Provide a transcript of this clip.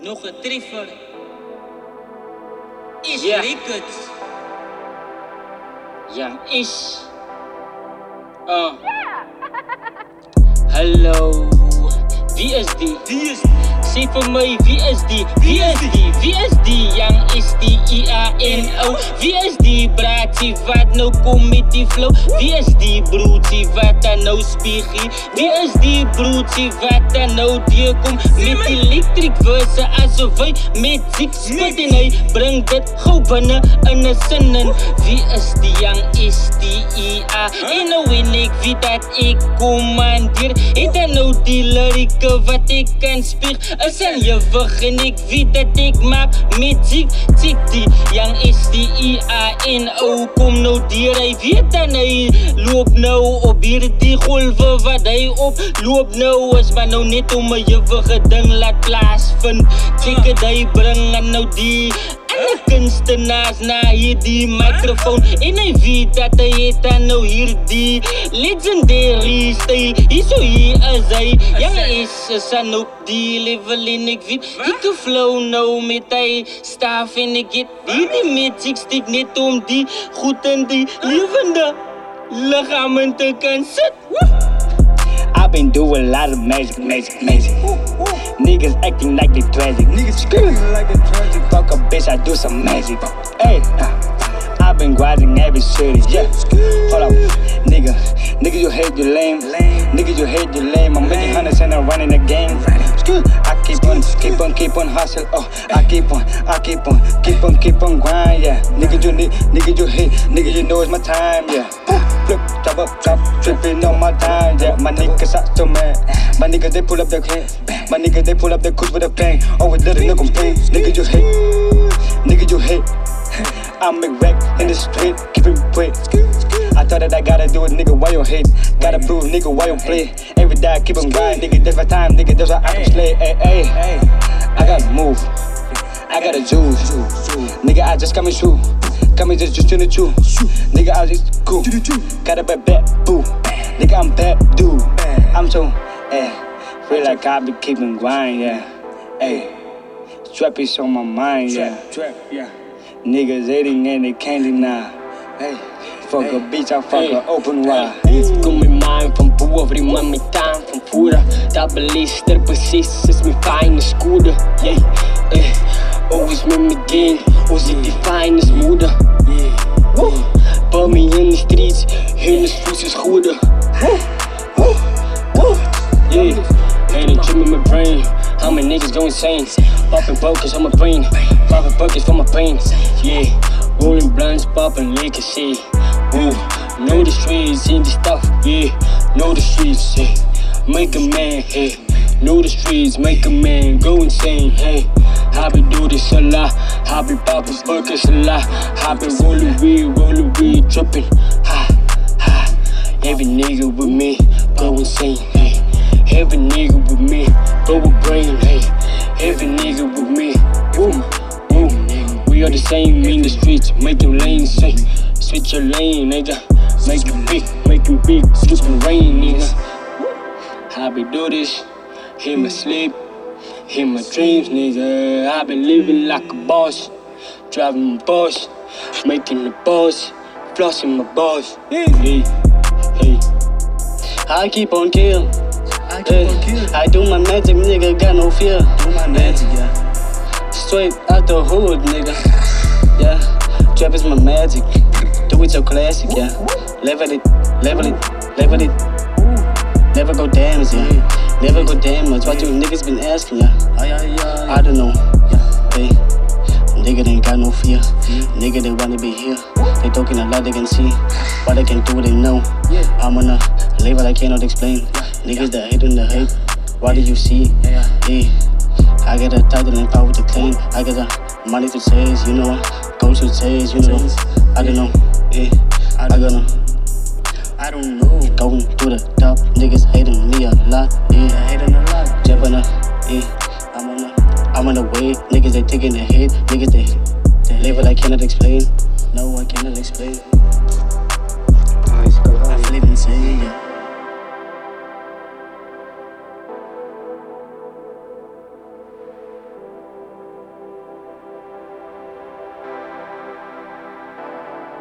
Nog een treffer. Is Ja. Ricketts. Young Ish. Uh. Hallo. Wie is die? Wie is Sê vir my, wie is die? Wie is die? Wie is die? Young is die I-A-N-O Wie is die braatie wat nou kom met die flow? Wie is die broodie wat dan nou spiegie? Wie is die broodie wat dan nou deurkom. Met electric verse asof hy met ziek spit en hy bring dit gauw binne in 'n sin in Wie is die young is IA. Inno ik wie dat ik commandeer. Ik ben nou die lyrieken wat ik kan spier. Er zijn jeugd en ik wie dat ik maak met muziek. Tik die, yang is die IA in ook Kom nou die rij weer dan hij. Loop nou op hier die golven wat hij op. Loop nou als maar nou niet om je jeugd ding laat plaatsvinden. Tikken die brengen nou die de Kunstenaars na hier die microfoon. In een vita te nou hier die legendary style. Hier zo hier als zij? Ja is san op die level in ik wiep. Ik flow nou met hij staaf in ik get. Hier die mits ik net om die goed en die levende lichamen te kunnen zitten. I've been doing a lot of magic, magic, magic. Niggas acting like they tragic. Niggas screaming like they tragic. Fuck a bitch, I do some magic. Hey, uh, I've been grinding every city. Yeah, hold up, nigga. Nigga, you hate you lame. Lame. Nigga, you hate you lame. I'm making hundreds and I'm running the game. I keep keep on, keep on hustle. Oh, I keep on, I keep on, keep on, keep on grind. Yeah, nigga, you need, nigga, you hate, nigga, you know it's my time. Yeah, flip, chop up, chop, tripping on my time. Yeah, my niggas out so mad. My niggas they pull up their can. My niggas they pull up their kush with a bang. Always let a nigga complain. Nigga, you hate, nigga, you hate. I make rap in the street, keep it quick. Thought that I gotta do it, nigga, why you hate? Gotta prove, nigga, why you play? Every day I keep on grind, nigga, that's my time, nigga, that's why I can slay. Hey, hey, Hey. I gotta move, I gotta juice. Nigga, I just coming true. Coming just just to the truth. Nigga, I just cool. Got a bad boo. Nigga, I'm bad dude. I'm so, eh. Feel like I be keeping grind, yeah. Hey, strap is on my mind, yeah. Trap, yeah. Niggas hating and they can't deny. Hey. Fuck a bitch, I fuck a open wide. Kom my mind van iemand met tuin van voeren. Dat belister precies is mijn fijne skoede. Yeah, eh, always met me gang, ons is die finest moeder. Yeah. Woo, Bouw me in de streets, hun is voet is goede. Yeah. Hey, they tripping my brain. How many niggas go insane? Popping focus on my brain, popping buckets for my pain. Yeah, rolling blunts, popping liquor, shit. Woo, know the streets in the stuff, yeah. Know the streets, yeah. Make a man, hey. Know the streets, make a man go insane, hey. I been do this a lot, I been popping buckets a lot. I been rolling weed, rolling weed, tripping, ha, ha. Every nigga with me go insane, hey. Every nigga with me go with brain, hey. Every nigga with me, boom, boom. We are the same in the streets, making lanes, say. Switch your lane, nigga. Make it big, make it big, dripping rain, nigga. I be do this, in my sleep, in my dreams, nigga. I be living like a boss, driving my boss, making the boss, flossing my boss. Hey, hey. I keep on killing. I keep on killing. I do my magic, nigga, got no fear. Do my magic, yeah. Straight out the hood, nigga. Yeah, trap is my magic. It so classic, yeah. Level it, level it, level it. Never go damage, yeah. Never go damage. What you niggas been asking, yeah. I don't know. Hey, nigga they ain't got no fear. Nigga they wanna be here. They talking a lot they can see. What they can do they know. I'm on a level I cannot explain. Niggas that hate on the hate. What do you see? Hey, I got a title and power to claim. I got the money to chase, you know. Goals to chase, you know. I don't know. Yeah, I gonna I don't know. going to the top. Niggas hating me a lot. I Yeah, hate it a lot. jumping up. Yeah, I'm on the, I'm on the way. Niggas they taking the hit. Niggas they, they level I cannot explain. No, I cannot explain. I feel insane. Yeah.